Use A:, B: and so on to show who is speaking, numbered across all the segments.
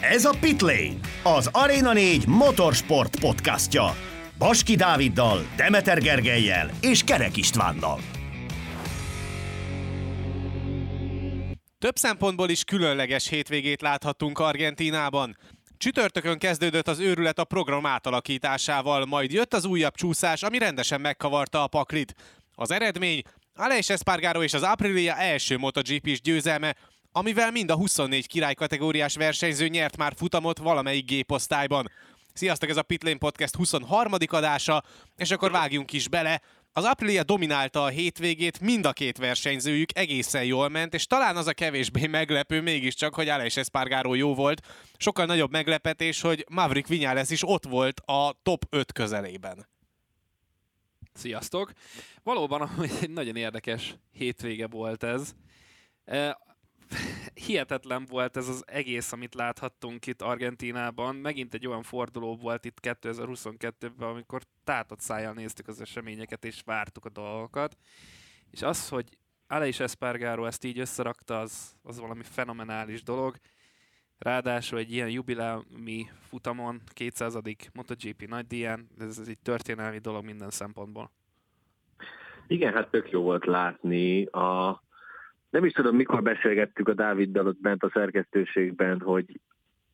A: Ez a Pitlane, az Arena 4 motorsport podcastja. Baski Dáviddal, Demeter Gergelyel és Kerek Istvánnal.
B: Több szempontból is különleges hétvégét láthattunk Argentínában. Csütörtökön kezdődött az őrület a program átalakításával, majd jött az újabb csúszás, ami rendesen megkavarta a paklit. Az eredmény Aleix Espargaro és az Aprilia első MotoGP-s győzelme, amivel mind a 24 király kategóriás versenyző nyert már futamot valamelyik géposztályban. Sziasztok, ez a Pitlane Podcast 23. adása, és akkor vágjunk is bele. Az Aprilia dominálta a hétvégét, mind a két versenyzőjük egészen jól ment, és talán az a kevésbé meglepő mégiscsak, hogy Aleix Espargaro jó volt. Sokkal nagyobb meglepetés, hogy Maverick Viñales is ott volt a top 5 közelében.
C: Sziasztok! Valóban egy nagyon érdekes hétvége volt ez. Hihetetlen volt ez az egész, amit láthattunk itt Argentínában. Megint egy olyan forduló volt itt 2022-ben, amikor tátott szájjal néztük az eseményeket, és vártuk a dolgokat. És az, hogy Aleix Espargaro ezt így összerakta, az, az valami fenomenális dolog. Ráadásul egy ilyen jubileumi futamon, 200. MotoGP nagydíján, ez, ez egy történelmi dolog minden szempontból.
D: Igen, hát tök jó volt látni. A... Nem is tudom, mikor beszélgettük a Dáviddal ott bent a szerkesztőségben, hogy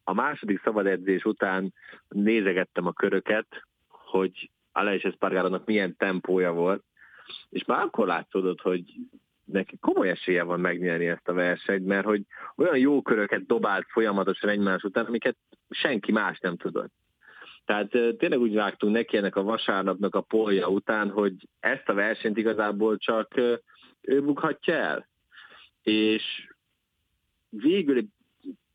D: a második szabad edzés után nézegettem a köröket, hogy Aleix Espargarónak milyen tempója volt, és már akkor látszódott, hogy neki komoly esélye van megnyerni ezt a versenyt, mert hogy olyan jó köröket dobált folyamatosan egymás után, amiket senki más nem tudott. Tehát tényleg úgy vágtunk neki ennek a vasárnapnak a polja után, hogy ezt a versenyt igazából csak ő bukhatja el. És végül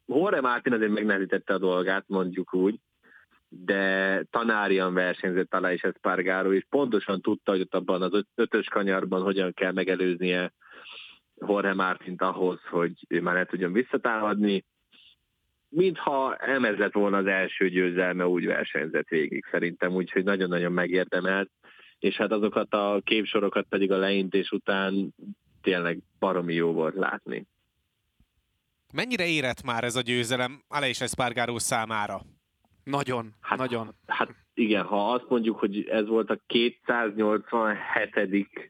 D: Horre Mártin azért megnehezítette a dolgát, mondjuk úgy, de tanárian versenyzett alá is Espargaro, és pontosan tudta, hogy ott abban az ötös kanyarban hogyan kell megelőznie Jorge Mártint ahhoz, hogy ő már ne tudjon visszatámadni. Mintha ez lett volna az első győzelme, úgy versenyzett végig szerintem, úgyhogy nagyon-nagyon megérdemelt, és hát azokat a képsorokat pedig a leintés után tényleg baromi jó volt látni.
B: Mennyire érett már ez a győzelem Aleix Espargaró számára?
C: Nagyon,
D: hát,
C: nagyon.
D: Hát igen, ha azt mondjuk, hogy ez volt a 287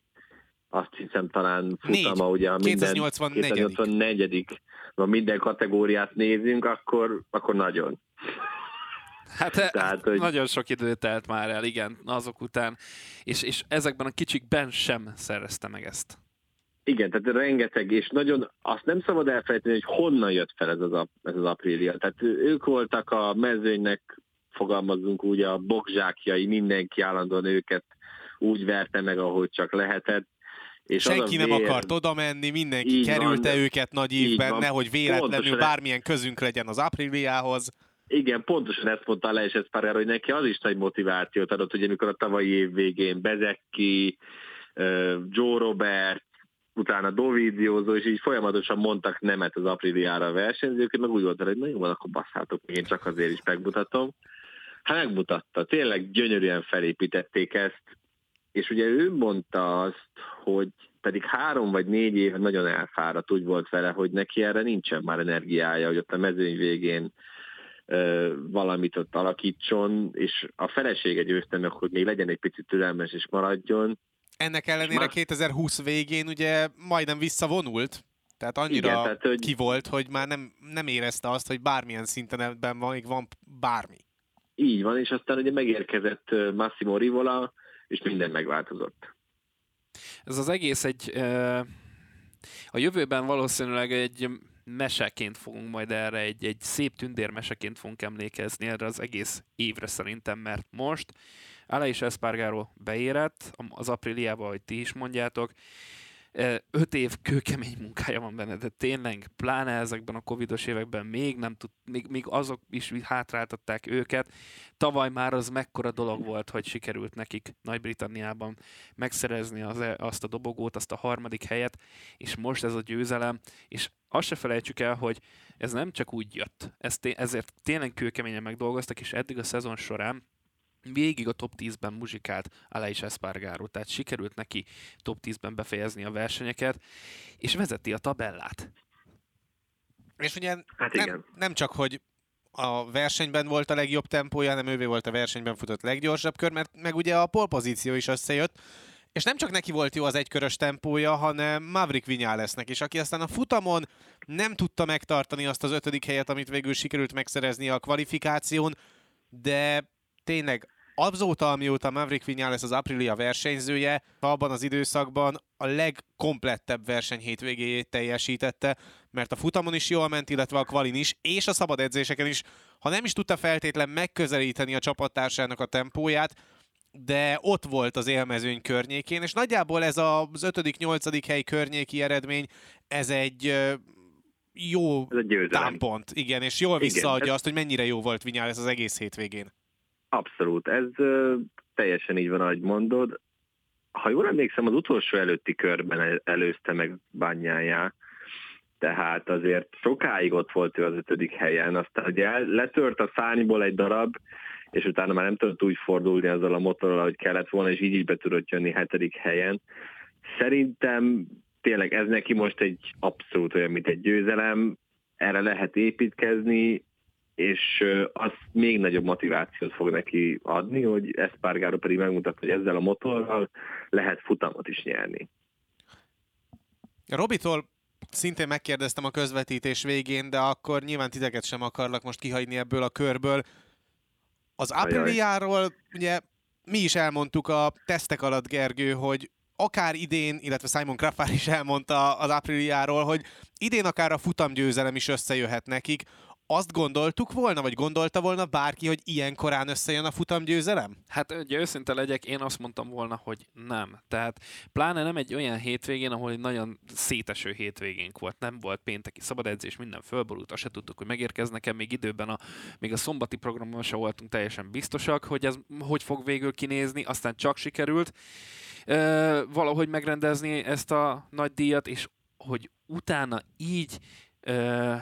D: azt hiszem talán futama,
B: Négy.
D: ugye, ha minden
B: 284.
D: 284 ha minden kategóriát nézünk, akkor, akkor nagyon.
C: Hát
D: Tehát,
C: Tehát,
D: hogy-
C: nagyon sok idő telt már el, igen, azok után, és, és ezekben a kicsikben sem szerezte meg ezt.
D: Igen, tehát rengeteg, és nagyon azt nem szabad elfelejteni, hogy honnan jött fel ez az, ez az aprília. Tehát ők voltak a mezőnynek, fogalmazunk úgy, a bokzsákjai, mindenki állandóan őket úgy verte meg, ahogy csak lehetett. És
B: Senki nem
D: vér-
B: akart oda menni, mindenki
D: Így van,
B: kerülte
D: de-
B: őket nagy évben,
D: van.
B: nehogy véletlenül
D: Pontosan ez-
B: bármilyen közünk legyen az Apriliához.
D: Igen, pontosan ezt mondta Aleix Espargaro, hogy neki az is nagy motivációt adott, ugye amikor a tavalyi év végén Bezekki, ö, Joe Robert, utána Dovizioso, és így folyamatosan mondtak nemet az Apriliára a versenyzők, meg úgy volt, hogy na jó, akkor basszátok, én csak azért is megmutatom. Hát megmutatta, tényleg gyönyörűen felépítették ezt, és ugye ő mondta azt, hogy pedig három vagy négy éve nagyon elfáradt, úgy volt vele, hogy neki erre nincsen már energiája, hogy ott a mezőny végén ö, valamit ott alakítson, és a felesége győzte meg, hogy még legyen egy picit türelmes és maradjon.
B: Ennek ellenére
D: már-
B: 2020 végén ugye majdnem visszavonult, tehát annyira
D: Igen, tehát, hogy-
B: ki volt, hogy már nem, nem érezte azt, hogy bármilyen szinten ebben van, még van bármi.
D: Így van, és aztán ugye megérkezett Massimo Rivola, és minden megváltozott.
C: Ez az egész egy... A jövőben valószínűleg egy meseként fogunk majd erre, egy, egy szép tündérmeseként fogunk emlékezni erre az egész évre szerintem, mert most Aleix Espargaro beérett az Apriliába, ahogy ti is mondjátok, öt év kőkemény munkája van benne, de tényleg, pláne ezekben a covidos években még nem tud, még, még azok is hátráltatták őket. Tavaly már az mekkora dolog volt, hogy sikerült nekik Nagy-Britanniában megszerezni az, azt a dobogót, azt a harmadik helyet, és most ez a győzelem, és azt se felejtsük el, hogy ez nem csak úgy jött, ez té- ezért tényleg kőkeményen megdolgoztak, és eddig a szezon során végig a top 10-ben muzsikált Aleix Espargaro, tehát sikerült neki top 10-ben befejezni a versenyeket, és vezeti a tabellát.
B: És ugye
D: Hát
B: nem,
D: igen.
B: nem csak, hogy a versenyben volt a legjobb tempója, hanem ővé volt a versenyben futott leggyorsabb kör, mert meg ugye a polpozíció is összejött, és nem csak neki volt jó az egykörös tempója, hanem Maverick Vinyálesznek is, aki aztán a futamon nem tudta megtartani azt az ötödik helyet, amit végül sikerült megszerezni a kvalifikáción, de tényleg azóta, amióta Maverick Vinyales az Aprilia versenyzője, abban az időszakban a legkomplettebb verseny hétvégéjét teljesítette, mert a futamon is jól ment, illetve a kvalin is, és a szabad edzéseken is, ha nem is tudta feltétlen megközelíteni a csapattársának a tempóját, de ott volt az élmezőny környékén, és nagyjából ez az 5.-8. hely környéki eredmény, ez egy jó ez támpont, igen, és jól visszaadja igen, ez... azt, hogy mennyire jó volt Vinyales az egész hétvégén.
D: Abszolút, ez teljesen így van, ahogy mondod. Ha jól emlékszem, az utolsó előtti körben előzte meg bányájá, tehát azért sokáig ott volt ő az ötödik helyen, aztán ugye letört a szányból egy darab, és utána már nem tudott úgy fordulni azzal a motorral, hogy kellett volna, és így is be tudott jönni hetedik helyen. Szerintem tényleg ez neki most egy abszolút olyan, mint egy győzelem, erre lehet építkezni, és az még nagyobb motivációt fog neki adni, hogy Espargaro pedig megmutatta, hogy ezzel a motorral lehet futamot is nyerni.
B: Robitól szintén megkérdeztem a közvetítés végén, de akkor nyilván titeket sem akarlak most kihagyni ebből a körből. Az Apriliáról ugye mi is elmondtuk a tesztek alatt, Gergő, hogy akár idén, illetve Simon Kraffár is elmondta az Apriliáról, hogy idén akár a futamgyőzelem is összejöhet nekik azt gondoltuk volna, vagy gondolta volna bárki, hogy ilyen korán összejön a futamgyőzelem?
C: Hát ugye őszinte legyek, én azt mondtam volna, hogy nem. Tehát pláne nem egy olyan hétvégén, ahol egy nagyon széteső hétvégénk volt. Nem volt pénteki szabadedzés, minden fölborult, azt se tudtuk, hogy megérkeznek-e még időben, a, még a szombati programban se voltunk teljesen biztosak, hogy ez hogy fog végül kinézni, aztán csak sikerült ö, valahogy megrendezni ezt a nagy díjat, és hogy utána így ö,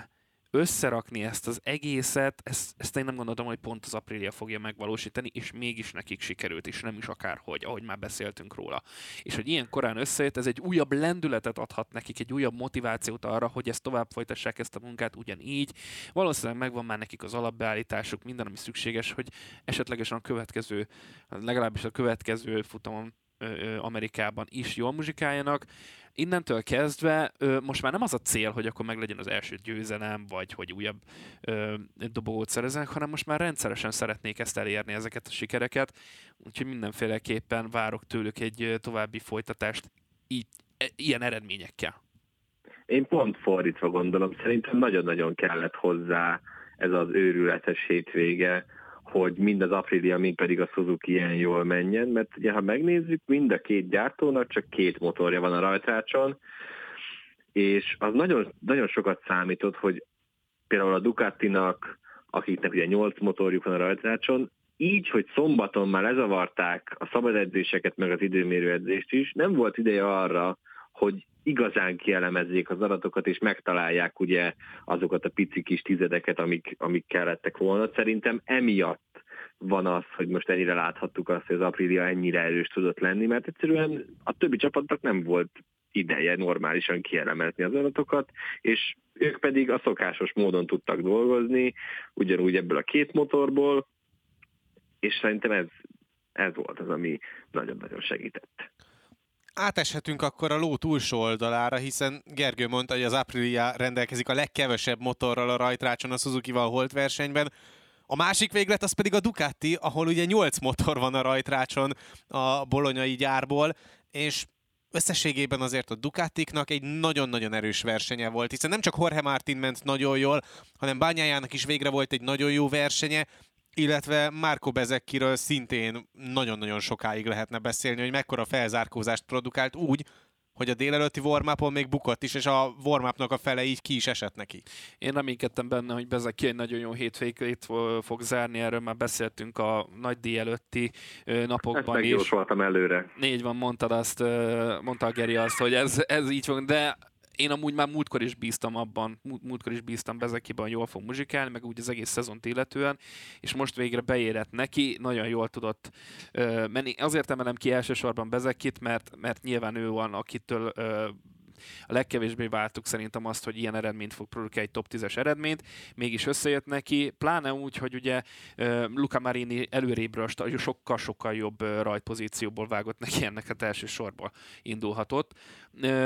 C: összerakni ezt az egészet, ezt, ezt én nem gondoltam, hogy pont az Aprilia fogja megvalósítani, és mégis nekik sikerült, és nem is akárhogy, ahogy már beszéltünk róla. És hogy ilyen korán összejött, ez egy újabb lendületet adhat nekik, egy újabb motivációt arra, hogy ezt tovább folytassák ezt a munkát ugyanígy. Valószínűleg megvan már nekik az alapbeállításuk, minden, ami szükséges, hogy esetlegesen a következő, legalábbis a következő futamon Amerikában is jól muzsikáljanak innentől kezdve ö, most már nem az a cél, hogy akkor meglegyen az első győzelem, vagy hogy újabb ö, dobót szerezzenek, hanem most már rendszeresen szeretnék ezt elérni, ezeket a sikereket, úgyhogy mindenféleképpen várok tőlük egy további folytatást így, e, ilyen eredményekkel.
D: Én pont fordítva gondolom, szerintem nagyon-nagyon kellett hozzá ez az őrületes hétvége, hogy mind az Aprilia, mind pedig a Suzuki ilyen jól menjen, mert ugye ha megnézzük, mind a két gyártónak csak két motorja van a rajtrácson, és az nagyon, nagyon sokat számított, hogy például a Ducatinak, akiknek ugye 8 motorjuk van a rajtrácson, így, hogy szombaton már lezavarták a szabad edzéseket, meg az időmérő edzést is, nem volt ideje arra, hogy igazán kielemezzék az adatokat, és megtalálják ugye azokat a pici kis tizedeket, amik, amik kellettek volna. Szerintem emiatt van az, hogy most ennyire láthattuk azt, hogy az Aprilia ennyire erős tudott lenni, mert egyszerűen a többi csapatnak nem volt ideje normálisan kielemezni az adatokat, és ők pedig a szokásos módon tudtak dolgozni, ugyanúgy ebből a két motorból, és szerintem ez, ez volt az, ami nagyon-nagyon segített
B: áteshetünk akkor a ló túlsó oldalára, hiszen Gergő mondta, hogy az Aprilia rendelkezik a legkevesebb motorral a rajtrácson a Suzuki-val holt versenyben. A másik véglet az pedig a Ducati, ahol ugye 8 motor van a rajtrácson a bolonyai gyárból, és összességében azért a Ducatiknak egy nagyon-nagyon erős versenye volt, hiszen nem csak Jorge Martin ment nagyon jól, hanem Bányájának is végre volt egy nagyon jó versenye, illetve Márko Bezekkiről szintén nagyon-nagyon sokáig lehetne beszélni, hogy mekkora felzárkózást produkált úgy, hogy a délelőtti warm még bukott is, és a warm a fele így ki is esett neki.
C: Én reménykedtem benne, hogy Bezeki egy nagyon jó hétvégét fog zárni, erről már beszéltünk a nagy díj előtti napokban
D: Ezt is. előre.
C: Négy van, mondtad azt, mondta a Geri azt, hogy ez, ez így fog, de én amúgy már múltkor is bíztam abban, múltkor is bíztam Bezekiban, jól fog muzsikálni, meg úgy az egész szezont illetően, és most végre beérett neki, nagyon jól tudott uh, menni. Azért emelem ki elsősorban Bezekit, mert, mert nyilván ő van, akitől uh, a legkevésbé vártuk szerintem azt, hogy ilyen eredményt fog produkálni, egy top 10-es eredményt, mégis összejött neki, pláne úgy, hogy ugye Luca Marini előrébről sokkal-sokkal jobb rajtpozícióból vágott neki ennek a első sorba indulhatott,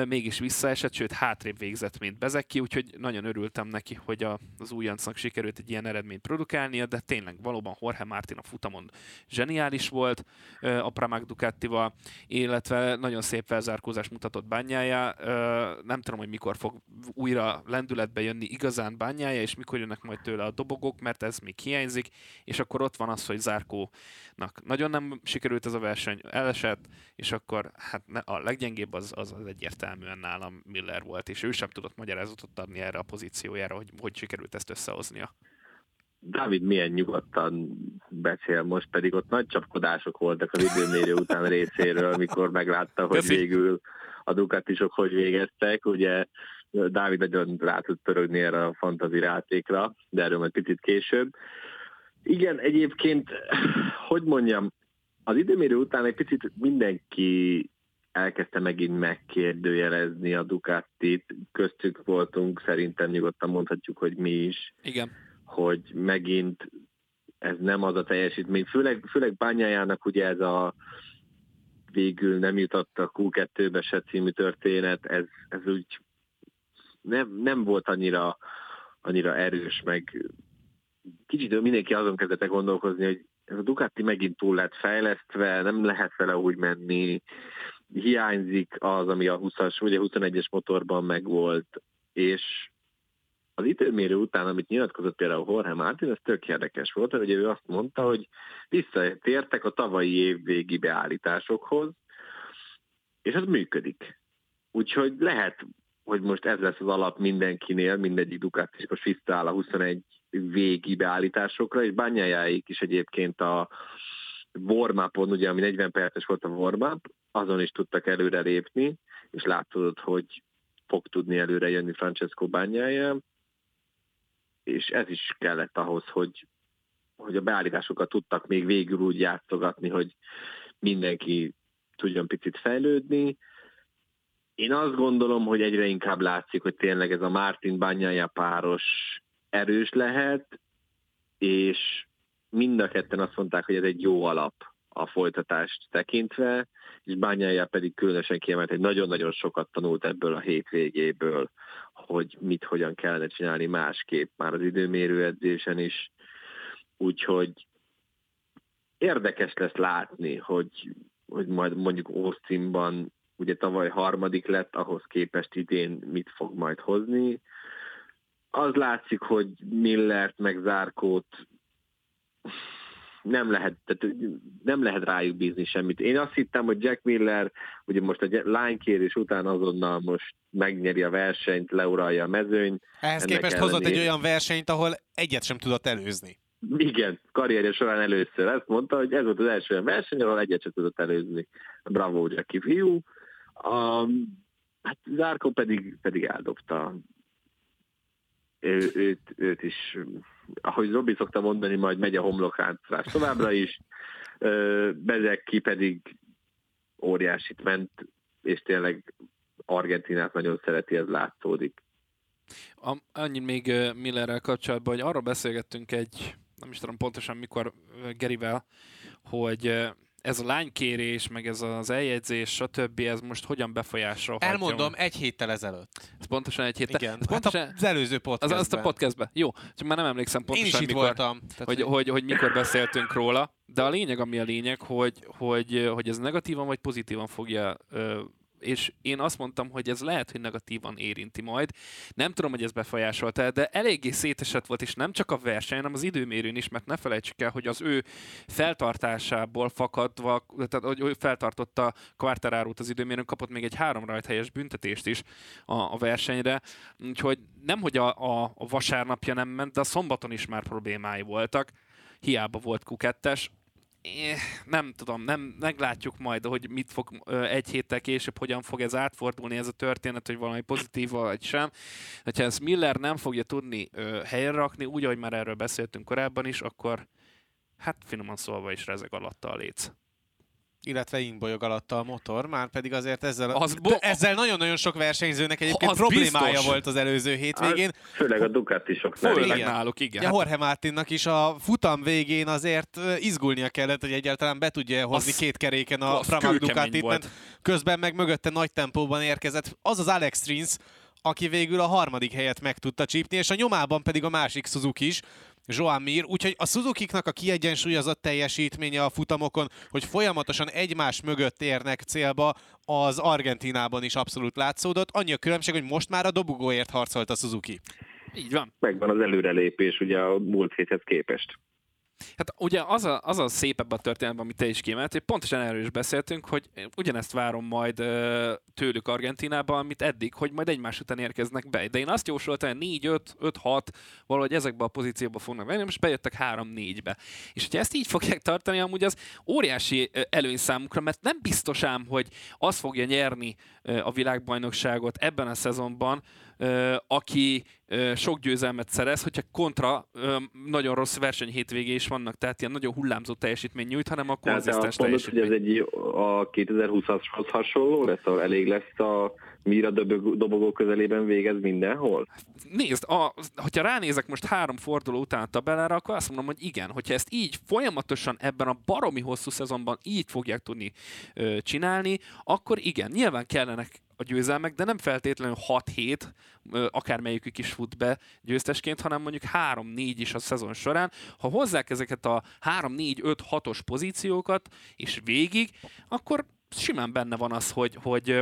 C: mégis visszaesett, sőt hátrébb végzett, mint Bezeki, úgyhogy nagyon örültem neki, hogy az újoncnak sikerült egy ilyen eredményt produkálnia, de tényleg valóban Jorge Martin a futamon zseniális volt a Pramac Ducatival, illetve nagyon szép felzárkózás mutatott bányája. Nem tudom, hogy mikor fog újra lendületbe jönni igazán bányája, és mikor jönnek majd tőle a dobogok, mert ez még hiányzik, és akkor ott van az, hogy Zárkónak nagyon nem sikerült ez a verseny, elesett, és akkor hát a leggyengébb az, az, az egyértelműen nálam Miller volt, és ő sem tudott magyarázatot adni erre a pozíciójára, hogy hogy sikerült ezt összehoznia.
D: Dávid milyen nyugodtan beszél most, pedig ott nagy csapkodások voltak az időmérő után részéről, amikor meglátta, hogy végül a Ducatisok hogy végeztek. Ugye Dávid nagyon rá tud pörögni erre a fantazi játékra, de erről majd picit később. Igen, egyébként, hogy mondjam, az időmérő után egy picit mindenki elkezdte megint megkérdőjelezni a Ducatit, köztük voltunk, szerintem nyugodtan mondhatjuk, hogy mi is.
C: Igen.
D: Hogy megint ez nem az a teljesítmény, főleg, főleg bányájának ugye ez a végül nem jutott a Q2-be se című történet, ez, ez úgy nem, nem volt annyira, annyira erős, meg kicsit mindenki azon kezdett gondolkozni, hogy ez a Ducati megint túl lett fejlesztve, nem lehet vele úgy menni, hiányzik az, ami a 20-as, vagy a 21-es motorban megvolt, és az időmérő után, amit nyilatkozott például Jorge Martin, ez tök érdekes volt, hogy ő azt mondta, hogy visszatértek a tavalyi év végi beállításokhoz, és az működik. Úgyhogy lehet, hogy most ez lesz az alap mindenkinél, mindegyik Ducati most visszaáll a 21 végi beállításokra, és bányájáik is egyébként a warm ugye ami 40 perces volt a warm azon is tudtak előre lépni, és látod, hogy fog tudni előre jönni Francesco bányája és ez is kellett ahhoz, hogy, hogy a beállításokat tudtak még végül úgy játszogatni, hogy mindenki tudjon picit fejlődni. Én azt gondolom, hogy egyre inkább látszik, hogy tényleg ez a Martin Bányája páros erős lehet, és mind a ketten azt mondták, hogy ez egy jó alap a folytatást tekintve, és Bányája pedig különösen kiemelt, hogy nagyon-nagyon sokat tanult ebből a hétvégéből, hogy mit, hogyan kellene csinálni másképp már az időmérő edzésen is. Úgyhogy érdekes lesz látni, hogy, hogy majd mondjuk Austinban ugye tavaly harmadik lett, ahhoz képest idén mit fog majd hozni. Az látszik, hogy Millert meg Zárkót nem lehet, tehát nem lehet rájuk bízni semmit. Én azt hittem, hogy Jack Miller ugye most a lánykérés után azonnal most megnyeri a versenyt, leuralja a mezőny.
B: Ehhez képest ellenére... hozott egy olyan versenyt, ahol egyet sem tudott előzni.
D: Igen, karrierje során először ezt mondta, hogy ez volt az első olyan verseny, ahol egyet sem tudott előzni. Bravo, Jackie fiú. A, hát Zárko pedig, pedig eldobta ő, őt, őt is ahogy Robi szokta mondani, majd megy a homlokháncrás továbbra is. Bezeki pedig óriásit ment, és tényleg Argentinát nagyon szereti, ez látszódik.
C: Annyi még Millerrel kapcsolatban, hogy arról beszélgettünk egy, nem is tudom pontosan mikor Gerivel, hogy ez a lánykérés, meg ez az eljegyzés, stb. ez most hogyan befolyásolhatja?
B: Elmondom, egy héttel ezelőtt.
C: Ez pontosan egy héttel.
B: Igen,
C: ez
B: hát pontosan, az előző podcastben.
C: Az, azt a podcastben. Jó, csak már nem emlékszem pontosan,
B: Én is
C: mikor,
B: voltam.
C: Tehát, hogy, hogy, hogy, mikor beszéltünk róla. De a lényeg, ami a lényeg, hogy, hogy, hogy ez negatívan vagy pozitívan fogja és én azt mondtam, hogy ez lehet, hogy negatívan érinti majd. Nem tudom, hogy ez befolyásolta, de eléggé szétesett volt, és nem csak a verseny, hanem az időmérőn is, mert ne felejtsük el, hogy az ő feltartásából fakadva, tehát hogy ő feltartotta Quartarárút az időmérőn, kapott még egy három rajthelyes büntetést is a, a versenyre, úgyhogy nem, hogy a, a, a vasárnapja nem ment, de a szombaton is már problémái voltak, hiába volt Q2-es, nem tudom, nem, meglátjuk majd, hogy mit fog egy héttel később, hogyan fog ez átfordulni ez a történet, hogy valami pozitív vagy sem. Ha ezt Miller nem fogja tudni ö, helyre rakni, úgy, ahogy már erről beszéltünk korábban is, akkor hát finoman szólva is rezeg alatta a léc.
B: Illetve ingbolyog alatta a motor, már pedig azért ezzel,
C: Az bo-
B: ezzel nagyon-nagyon sok versenyzőnek egyébként
C: Az
B: problémája
C: biztos.
B: volt az előző hétvégén.
D: Hát, főleg a Ducatisoknál.
C: Főleg
B: igen.
C: náluk, igen.
B: Ja,
C: Hát,
B: Jorge Martinnak is a futam végén azért izgulnia kellett, hogy egyáltalán be tudja hozni
C: Az-
B: két keréken a Pramac Ducatit, mert közben meg mögötte nagy tempóban érkezett az az Alex Rins, aki végül a harmadik helyet meg tudta csípni, és a nyomában pedig a másik Suzuki is, Joan Mir, úgyhogy a Suzuki-knak a kiegyensúlyozott teljesítménye a futamokon, hogy folyamatosan egymás mögött érnek célba, az Argentinában is abszolút látszódott. Annyi a különbség, hogy most már a dobogóért harcolt a Suzuki.
C: így van.
D: Megvan az előrelépés ugye a múlt héthez képest.
C: Hát ugye az a, az a szép ebben a történetben, amit te is kiemelt, hogy pontosan erről is beszéltünk, hogy ugyanezt várom majd ö, tőlük Argentinában, amit eddig, hogy majd egymás után érkeznek be. De én azt jósoltam, hogy 4, 5, 5, 6, valahogy ezekbe a pozícióba fognak venni, most bejöttek 3-4-be. És hogyha ezt így fogják tartani, amúgy az óriási előny számukra, mert nem biztos ám, hogy az fogja nyerni a világbajnokságot ebben a szezonban, aki sok győzelmet szerez, hogyha kontra nagyon rossz verseny hétvégé is vannak, tehát ilyen nagyon hullámzó teljesítmény nyújt, hanem a konzisztens
D: azt mondod, hogy ez
C: teljesítmény.
D: egy a 2020-ashoz hasonló lesz, elég lesz a Mira dobogó dobogó közelében végez mindenhol?
C: Nézd, a, hogyha ránézek most három forduló után a tabellára, akkor azt mondom, hogy igen, hogyha ezt így folyamatosan ebben a baromi hosszú szezonban így fogják tudni ö, csinálni, akkor igen, nyilván kellenek a győzelmek, de nem feltétlenül 6-7, ö, akármelyikük is fut be győztesként, hanem mondjuk 3-4 is a szezon során. Ha hozzák ezeket a 3-4-5-6-os pozíciókat, és végig, akkor simán benne van az, hogy, hogy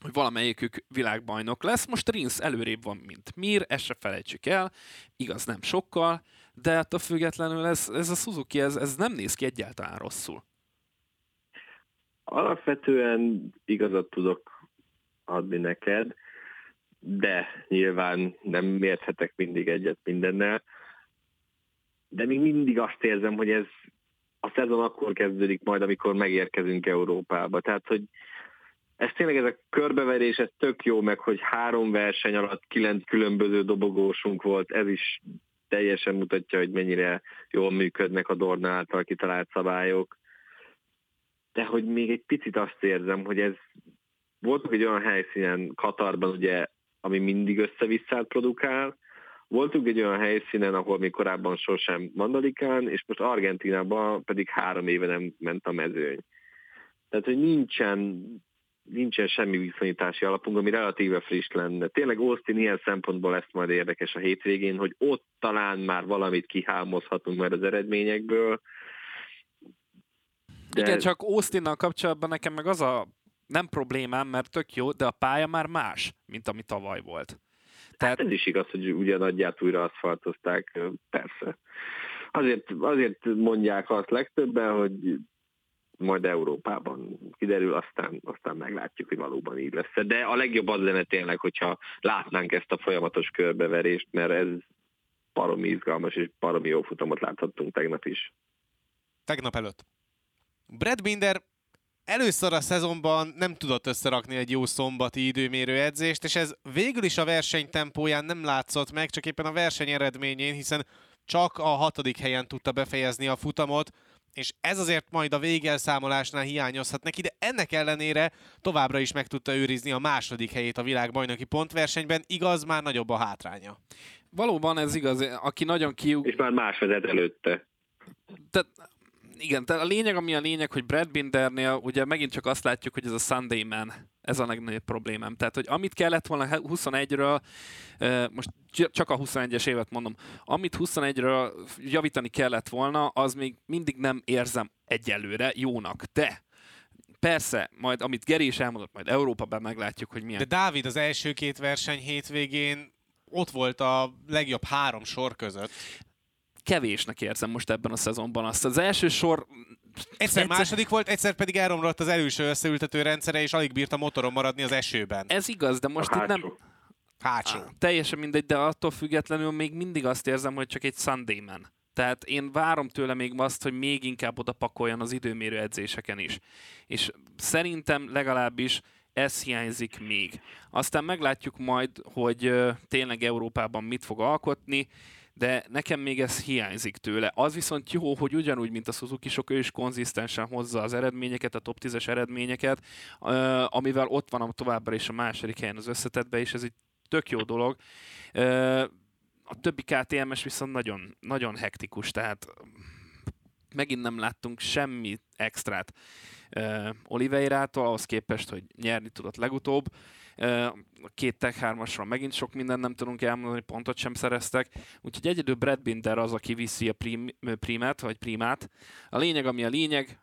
C: hogy valamelyikük világbajnok lesz. Most Rins előrébb van, mint Mir, ezt se felejtsük el, igaz nem sokkal, de attól függetlenül ez, ez a Suzuki, ez, ez nem néz ki egyáltalán rosszul.
D: Alapvetően igazat tudok adni neked, de nyilván nem érthetek mindig egyet mindennel. De még mindig azt érzem, hogy ez a szezon akkor kezdődik majd, amikor megérkezünk Európába. Tehát, hogy ez tényleg ez a körbeverés, ez tök jó, meg hogy három verseny alatt kilenc különböző dobogósunk volt, ez is teljesen mutatja, hogy mennyire jól működnek a Dorna által kitalált szabályok. De hogy még egy picit azt érzem, hogy ez voltunk egy olyan helyszínen, Katarban ugye, ami mindig összevisszát produkál, voltunk egy olyan helyszínen, ahol még korábban sosem Mandalikán, és most Argentinában pedig három éve nem ment a mezőny. Tehát, hogy nincsen, nincsen semmi viszonyítási alapunk, ami relatíve friss lenne. Tényleg Austin ilyen szempontból lesz majd érdekes a hétvégén, hogy ott talán már valamit kihámozhatunk majd az eredményekből.
C: De... Igen, csak Austinnal kapcsolatban nekem meg az a nem problémám, mert tök jó, de a pálya már más, mint ami tavaly volt.
D: Tehát... Hát ez is igaz, hogy ugye nagyját újra aszfaltozták, persze. Azért, azért mondják azt legtöbben, hogy majd Európában kiderül, aztán, aztán meglátjuk, hogy valóban így lesz. De a legjobb az lenne tényleg, hogyha látnánk ezt a folyamatos körbeverést, mert ez baromi izgalmas, és baromi jó futamot láthattunk tegnap is.
B: Tegnap előtt. Brad Binder először a szezonban nem tudott összerakni egy jó szombati időmérő edzést, és ez végül is a verseny tempóján nem látszott meg, csak éppen a verseny eredményén, hiszen csak a hatodik helyen tudta befejezni a futamot, és ez azért majd a végelszámolásnál hiányozhat neki, de ennek ellenére továbbra is meg tudta őrizni a második helyét a világbajnoki pontversenyben, igaz, már nagyobb a hátránya.
C: Valóban ez igaz, aki nagyon kiug...
D: És már más vezet előtte.
C: Tehát igen, tehát a lényeg, ami a lényeg, hogy Brad Bindernél ugye megint csak azt látjuk, hogy ez a Sunday Man, ez a legnagyobb problémám. Tehát, hogy amit kellett volna 21-ről, most csak a 21-es évet mondom, amit 21-ről javítani kellett volna, az még mindig nem érzem egyelőre jónak, de Persze, majd amit Geri is elmondott, majd Európában meglátjuk, hogy milyen.
B: De Dávid az első két verseny hétvégén ott volt a legjobb három sor között
C: kevésnek érzem most ebben a szezonban azt. Az első sor...
B: Egyszer, egyszer második volt, egyszer pedig elromlott az előső összeültető rendszere, és alig bírt a motoron maradni az esőben.
C: Ez igaz, de most itt nem...
B: Hátsó.
C: Á, teljesen mindegy, de attól függetlenül még mindig azt érzem, hogy csak egy Sunday man. Tehát én várom tőle még azt, hogy még inkább oda pakoljon az időmérő edzéseken is. És szerintem legalábbis ez hiányzik még. Aztán meglátjuk majd, hogy tényleg Európában mit fog alkotni, de nekem még ez hiányzik tőle. Az viszont jó, hogy ugyanúgy, mint a suzuki sok ő is konzisztensen hozza az eredményeket, a top 10-es eredményeket, amivel ott van a továbbra is a második helyen az összetetbe, és ez egy tök jó dolog. A többi KTMS viszont nagyon, nagyon hektikus, tehát megint nem láttunk semmi extrát Oliveirától, ahhoz képest, hogy nyerni tudott legutóbb. A két Tech 3 megint sok mindent nem tudunk elmondani, pontot sem szereztek. Úgyhogy egyedül Brad Binder az, aki viszi a prim, primet, vagy primát. A lényeg, ami a lényeg,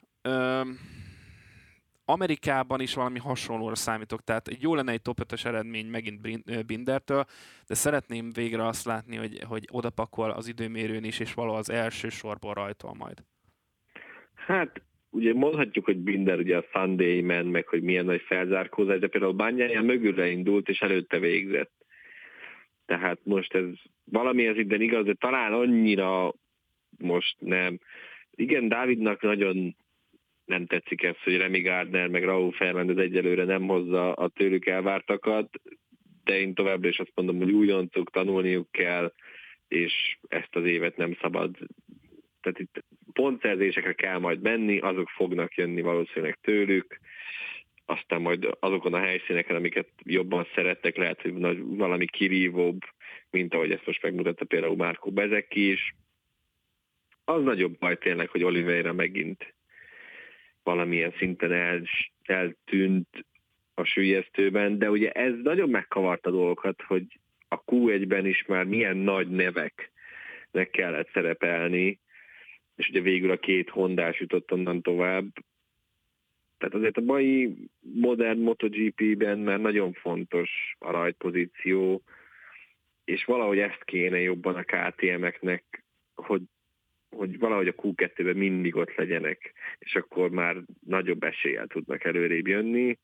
C: Amerikában is valami hasonlóra számítok, tehát egy jó lenne egy top 5 eredmény megint Bindertől, de szeretném végre azt látni, hogy, hogy odapakol az időmérőn is, és való az első sorból rajtol majd.
D: Hát ugye mondhatjuk, hogy Binder ugye a Sunday Man, meg hogy milyen nagy felzárkózás, de például Bányája mögülre indult, és előtte végzett. Tehát most ez valami ez itt igaz, de talán annyira most nem. Igen, Dávidnak nagyon nem tetszik ez, hogy Remy Gardner meg Raúl Fernández egyelőre nem hozza a tőlük elvártakat, de én továbbra is azt mondom, hogy újoncok tanulniuk kell, és ezt az évet nem szabad. Tehát itt pontszerzésekre kell majd menni, azok fognak jönni valószínűleg tőlük, aztán majd azokon a helyszíneken, amiket jobban szerettek, lehet, hogy valami kirívóbb, mint ahogy ezt most megmutatta például Márkó Bezeki is. Az nagyobb baj tényleg, hogy Oliveira megint valamilyen szinten el, eltűnt a sülyeztőben, de ugye ez nagyon megkavarta dolgokat, hogy a Q1-ben is már milyen nagy neveknek kellett szerepelni, és ugye végül a két hondás jutott onnan tovább. Tehát azért a mai modern MotoGP-ben már nagyon fontos a rajtpozíció, és valahogy ezt kéne jobban a KTM-eknek, hogy, hogy valahogy a Q2-ben mindig ott legyenek, és akkor már nagyobb eséllyel tudnak előrébb jönni.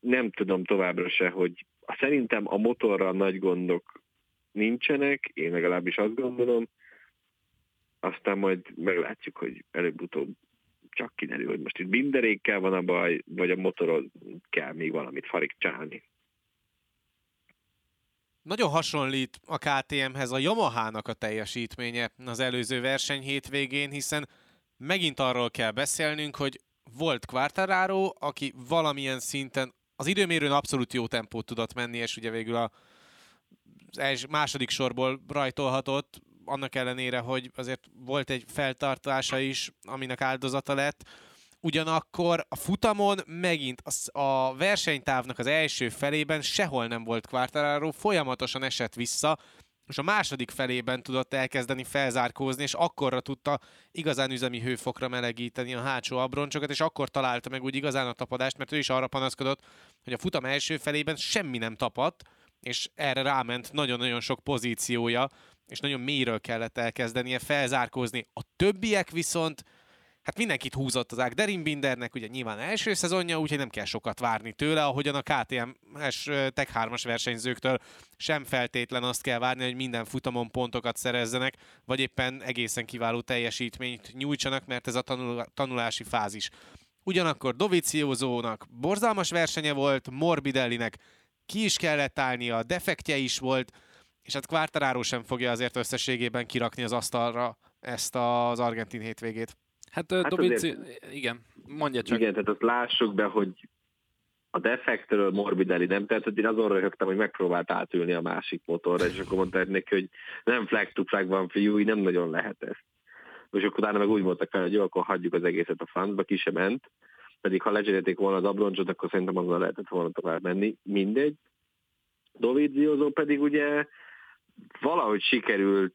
D: Nem tudom továbbra se, hogy szerintem a motorral nagy gondok nincsenek, én legalábbis azt gondolom, aztán majd meglátjuk, hogy előbb-utóbb csak kiderül, hogy most itt binderékkel van a baj, vagy a motoron kell még valamit farigcsálni.
B: Nagyon hasonlít a KTM-hez a Yamaha-nak a teljesítménye az előző verseny hétvégén, hiszen megint arról kell beszélnünk, hogy volt Quartararo, aki valamilyen szinten az időmérőn abszolút jó tempót tudott menni, és ugye végül a második sorból rajtolhatott, annak ellenére, hogy azért volt egy feltartása is, aminek áldozata lett. Ugyanakkor a futamon megint a versenytávnak az első felében sehol nem volt Quartararo, folyamatosan esett vissza, és a második felében tudott elkezdeni felzárkózni, és akkorra tudta igazán üzemi hőfokra melegíteni a hátsó abroncsokat, és akkor találta meg úgy igazán a tapadást, mert ő is arra panaszkodott, hogy a futam első felében semmi nem tapadt, és erre ráment nagyon-nagyon sok pozíciója, és nagyon mélyről kellett elkezdenie felzárkózni. A többiek viszont hát mindenkit húzott az ág. Derin Bindernek ugye nyilván első szezonja, úgyhogy nem kell sokat várni tőle, ahogyan a KTM-es Tech 3-as versenyzőktől sem feltétlen azt kell várni, hogy minden futamon pontokat szerezzenek, vagy éppen egészen kiváló teljesítményt nyújtsanak, mert ez a tanul- tanulási fázis. Ugyanakkor Dovizioso-nak borzalmas versenye volt, Morbidellinek ki is kellett állnia, defektje is volt, és hát Quartararo sem fogja azért összességében kirakni az asztalra ezt az argentin hétvégét.
C: Hát, hát Dobici, azért, igen, mondja csak.
D: Igen, tehát azt lássuk be, hogy a defektről Morbidelli nem, tehát hogy én azon röhögtem, hogy megpróbált átülni a másik motorra, és akkor mondták neki, hogy nem flag to flag van fiú, így nem nagyon lehet ez. És akkor utána meg úgy mondtak fel, hogy jó, akkor hagyjuk az egészet a francba, ki sem ment, pedig ha lecserélték volna az abroncsot, akkor szerintem azon lehetett volna tovább menni, mindegy. Dovizioso pedig ugye valahogy sikerült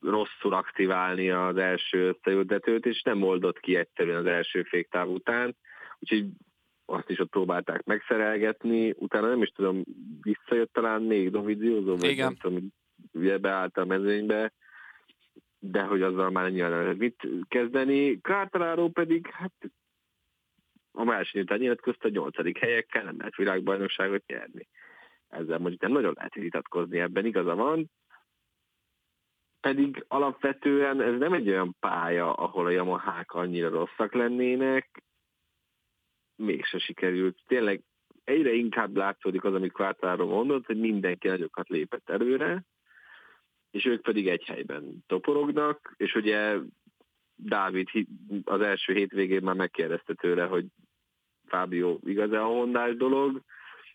D: rosszul aktiválni az első összeültetőt, és nem oldott ki egyszerűen az első féktáv után, úgyhogy azt is ott próbálták megszerelgetni, utána nem is tudom, visszajött talán még Dovidiózó, vagy nem tudom, ugye beállt a mezőnybe, de hogy azzal már nyilván nem lehet mit kezdeni. Kártaláró pedig, hát a másik után nyilatkozta, a nyolcadik helyekkel nem lehet világbajnokságot nyerni. Ezzel mondjuk nem nagyon lehet vitatkozni ebben, igaza van, pedig alapvetően ez nem egy olyan pálya, ahol a Yamahák annyira rosszak lennének, mégse sikerült. Tényleg egyre inkább látszódik az, amit Quartararo mondott, hogy mindenki nagyokat lépett előre, és ők pedig egy helyben toporognak, és ugye Dávid az első hétvégén már megkérdezte tőle, hogy Fábio igaz-e a hondás dolog,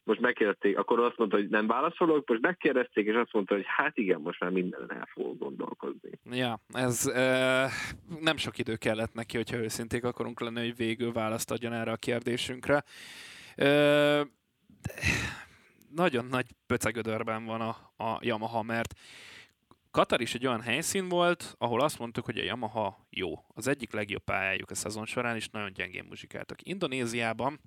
D: most megkérdezték, akkor azt mondta, hogy nem válaszolok, most megkérdezték, és azt mondta, hogy hát igen, most már minden el fogok gondolkozni.
C: Ja, ez e, nem sok idő kellett neki, hogyha őszinték akarunk lenni, hogy végül választ adjon erre a kérdésünkre. E, nagyon nagy pöcegödörben van a, a Yamaha, mert Katar is egy olyan helyszín volt, ahol azt mondtuk, hogy a Yamaha jó. Az egyik legjobb pályájuk a szezon során, és nagyon gyengén muzsikáltak. Indonéziában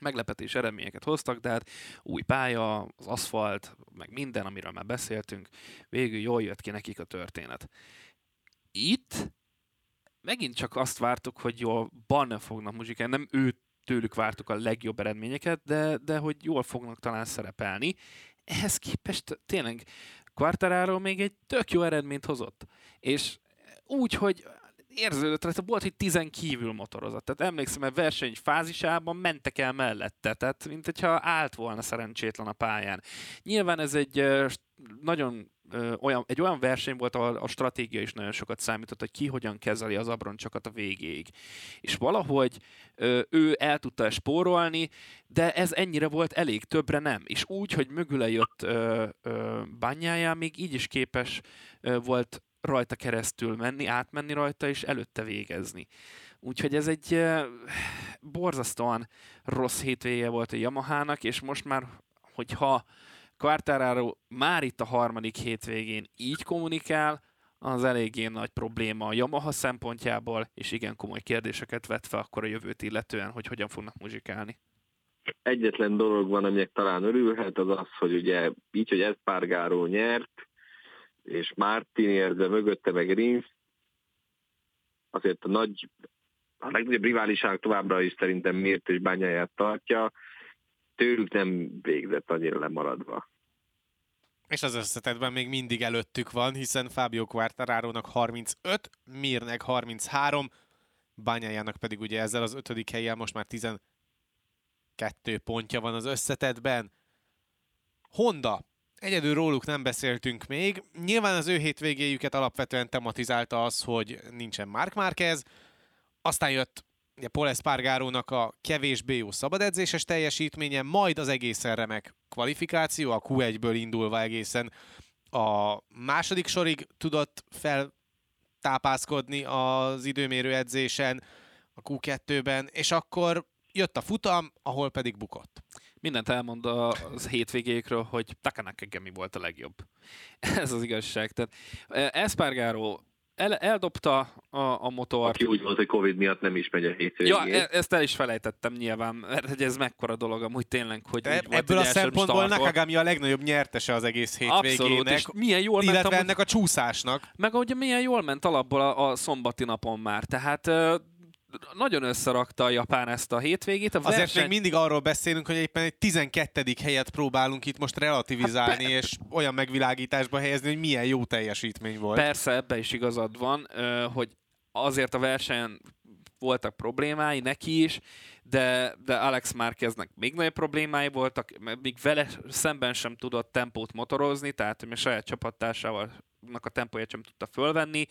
C: meglepetés eredményeket hoztak, de hát új pálya, az aszfalt, meg minden, amiről már beszéltünk, végül jól jött ki nekik a történet. Itt megint csak azt vártuk, hogy jól banne fognak muzsikálni, nem ő tőlük vártuk a legjobb eredményeket, de, de hogy jól fognak talán szerepelni. Ehhez képest tényleg Quartararo még egy tök jó eredményt hozott. És úgy, hogy érződött rajta, volt, hogy tizen kívül motorozott. Tehát emlékszem, hogy verseny fázisában mentek el mellette, tehát mint hogyha állt volna szerencsétlen a pályán. Nyilván ez egy nagyon olyan, egy olyan verseny volt, ahol a stratégia is nagyon sokat számított, hogy ki hogyan kezeli az abroncsokat a végéig. És valahogy ő el tudta spórolni, de ez ennyire volt elég, többre nem. És úgy, hogy mögüle jött bányája, még így is képes volt rajta keresztül menni, átmenni rajta, és előtte végezni. Úgyhogy ez egy borzasztóan rossz hétvége volt a Yamahának, és most már, hogyha Quartararo már itt a harmadik hétvégén így kommunikál, az eléggé nagy probléma a Yamaha szempontjából, és igen komoly kérdéseket vet fel akkor a jövőt illetően, hogy hogyan fognak muzsikálni.
D: Egyetlen dolog van, aminek talán örülhet, az az, hogy ugye így, hogy Espargaró nyert, és Martin érde mögötte meg Rins, azért a nagy, a legnagyobb riváliság továbbra is szerintem miért és bányáját tartja, tőlük nem végzett annyira lemaradva.
B: És az összetetben még mindig előttük van, hiszen Fábio Quartararo-nak 35, Mirnek 33, Bányájának pedig ugye ezzel az ötödik helyen most már 12 pontja van az összetetben. Honda Egyedül róluk nem beszéltünk még. Nyilván az ő hétvégéjüket alapvetően tematizálta az, hogy nincsen Mark Marquez. Aztán jött ugye Paul Espargarónak a kevésbé jó szabadedzéses teljesítménye, majd az egészen remek kvalifikáció, a Q1-ből indulva egészen a második sorig tudott feltápászkodni az időmérő edzésen, a Q2-ben, és akkor jött a futam, ahol pedig bukott
C: mindent elmond az hétvégékről, hogy Takanaka Gemi volt a legjobb. Ez az igazság. Tehát eh, Espargaro el, eldobta a, a motort.
D: Aki úgy volt, hogy Covid miatt nem is megy a hétvégén.
C: Ja, e, ezt el is felejtettem nyilván, mert hogy ez mekkora dolog amúgy tényleg, hogy
B: e, Ebből a szempontból Nakagami a legnagyobb nyertese az egész hétvégének. Abszolút, és
C: milyen jól
B: illetve ment ennek a csúszásnak.
C: Meg ugye milyen jól ment alapból a, a szombati napon már. Tehát nagyon összerakta a Japán ezt a hétvégét. A
B: verseny... Azért még mindig arról beszélünk, hogy éppen egy 12. helyet próbálunk itt most relativizálni, hát és olyan megvilágításba helyezni, hogy milyen jó teljesítmény volt.
C: Persze, ebbe is igazad van, hogy azért a versenyen voltak problémái neki is, de, de Alex Márqueznek még nagyobb problémái voltak, még vele szemben sem tudott tempót motorozni, tehát a saját csapattársával a tempóját sem tudta fölvenni.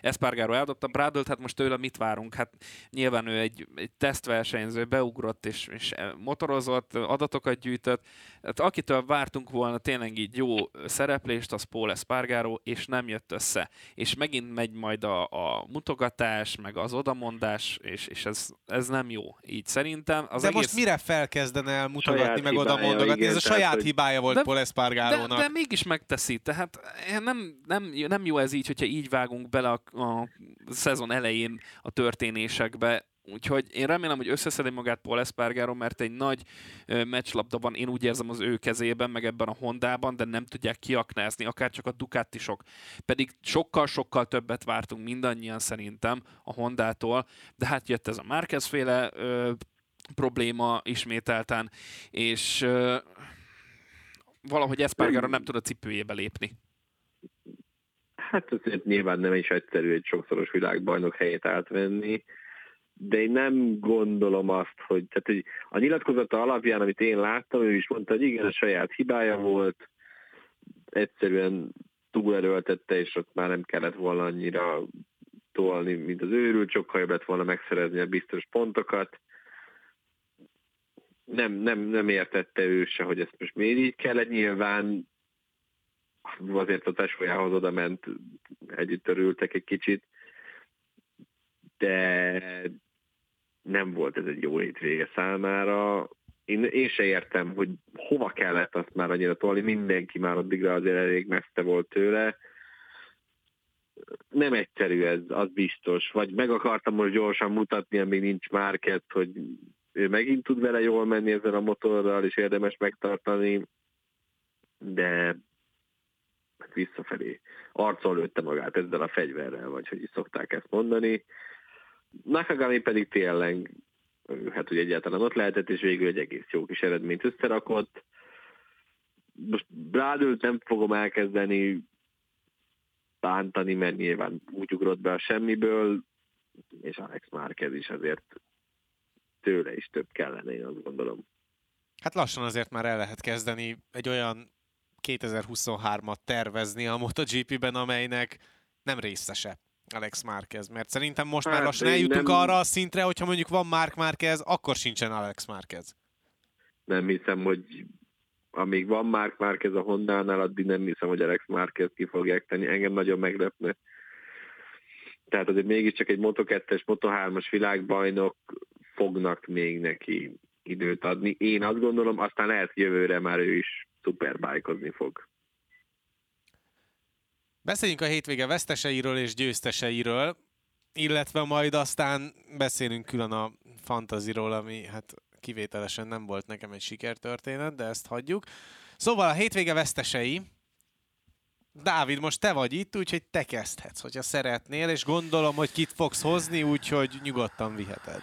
C: Espargaro eldobta Bradle, hát most tőle mit várunk? Hát nyilván ő egy, egy tesztversenyző, beugrott és, és motorozott, adatokat gyűjtött. Hát akitől vártunk volna tényleg így jó szereplést, az Paul Espargaro, és nem jött össze. És megint megy majd a, a mutogatás, meg az odamondás, és, és ez, ez nem jó. Így szerintem.
B: Az de egész... most mire felkezdene el mutogatni, meg odamondogatni? Ez a saját hibája volt de, Paul Espargarónak.
C: De, de mégis megteszi. Tehát nem, nem, nem jó ez így, hogyha így vágunk bele a, a szezon elején a történésekbe, Úgyhogy én remélem, hogy összeszedi magát Paul Espargaro, mert egy nagy meccslabda van, én úgy érzem az ő kezében, meg ebben a Hondában, de nem tudják kiaknázni, akár csak a Ducatisok. Pedig sokkal-sokkal többet vártunk mindannyian szerintem a Hondától, de hát jött ez a Márquez féle ö, probléma ismételten, és ö, valahogy Espargaro nem tud a cipőjébe lépni.
D: Hát azért nyilván nem is egyszerű egy sokszoros világbajnok helyét átvenni, de én nem gondolom azt, hogy, tehát, hogy a nyilatkozata alapján, amit én láttam, ő is mondta, hogy igen, a saját hibája volt, egyszerűen túlerőltette, és ott már nem kellett volna annyira tolni, mint az őrült, sokkal jobb lett volna megszerezni a biztos pontokat. Nem, nem, nem értette ő se, hogy ezt most miért így kellett. Nyilván azért a tesójához oda ment, együtt örültek egy kicsit, de nem volt ez egy jó hétvége számára. Én, én se értem, hogy hova kellett azt már annyira tolni, mindenki már addigra azért elég messze volt tőle. Nem egyszerű ez, az biztos. Vagy meg akartam most gyorsan mutatni, amíg nincs Márket, hogy ő megint tud vele jól menni ezzel a motorral, és érdemes megtartani, de visszafelé arcol lőtte magát ezzel a fegyverrel, vagy hogy is szokták ezt mondani. Nakagami pedig tényleg, hát hogy egyáltalán ott lehetett, és végül egy egész jó kis eredményt összerakott. Most Brádült nem fogom elkezdeni bántani, mert nyilván úgy ugrott be a semmiből, és Alex Márquez is azért tőle is több kellene, én azt gondolom.
B: Hát lassan azért már el lehet kezdeni egy olyan 2023-at tervezni a MotoGP-ben, amelynek nem részese Alex Márquez, mert szerintem most hát, már lassan eljutunk nem... arra a szintre, hogyha mondjuk van Mark Márquez, akkor sincsen Alex Márquez.
D: Nem hiszem, hogy amíg van Mark Márquez a Honda-nál, addig nem hiszem, hogy Alex Márquez ki fogják tenni. Engem nagyon meglepne. Tehát azért mégiscsak egy Moto2-es, Moto3-as világbajnok fognak még neki időt adni. Én azt gondolom, aztán lehet jövőre már ő is szuperbájkozni fog.
B: Beszéljünk a hétvége veszteseiről és győzteseiről, illetve majd aztán beszélünk külön a fantaziról, ami hát kivételesen nem volt nekem egy sikertörténet, de ezt hagyjuk. Szóval a hétvége vesztesei, Dávid, most te vagy itt, úgyhogy te kezdhetsz, hogyha szeretnél, és gondolom, hogy kit fogsz hozni, úgyhogy nyugodtan viheted.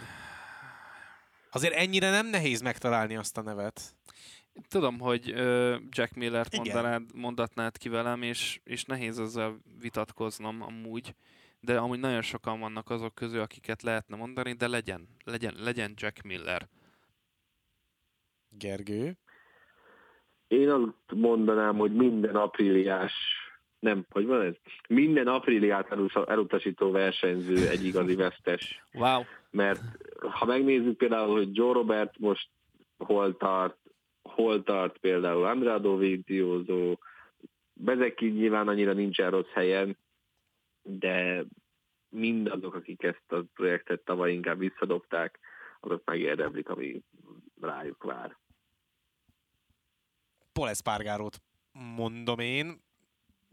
B: Azért ennyire nem nehéz megtalálni azt a nevet.
C: Tudom, hogy Jack Millert mondanád, mondatnád ki velem, és, és nehéz ezzel vitatkoznom amúgy, de amúgy nagyon sokan vannak azok közül, akiket lehetne mondani, de legyen, legyen, legyen Jack Miller.
B: Gergő?
D: Én azt mondanám, hogy minden apríliás, nem, hogy van ez? Minden apríliát elutasító versenyző egy igazi vesztes.
C: Wow.
D: Mert ha megnézzük például, hogy Joe Robert most hol tart, hol tart például Andrado Vigdiózó, Bezeki nyilván annyira nincsen rossz helyen, de mindazok, akik ezt a projektet tavaly inkább visszadobták, azok megérdemlik, ami rájuk vár.
B: Paul Espargarót mondom én.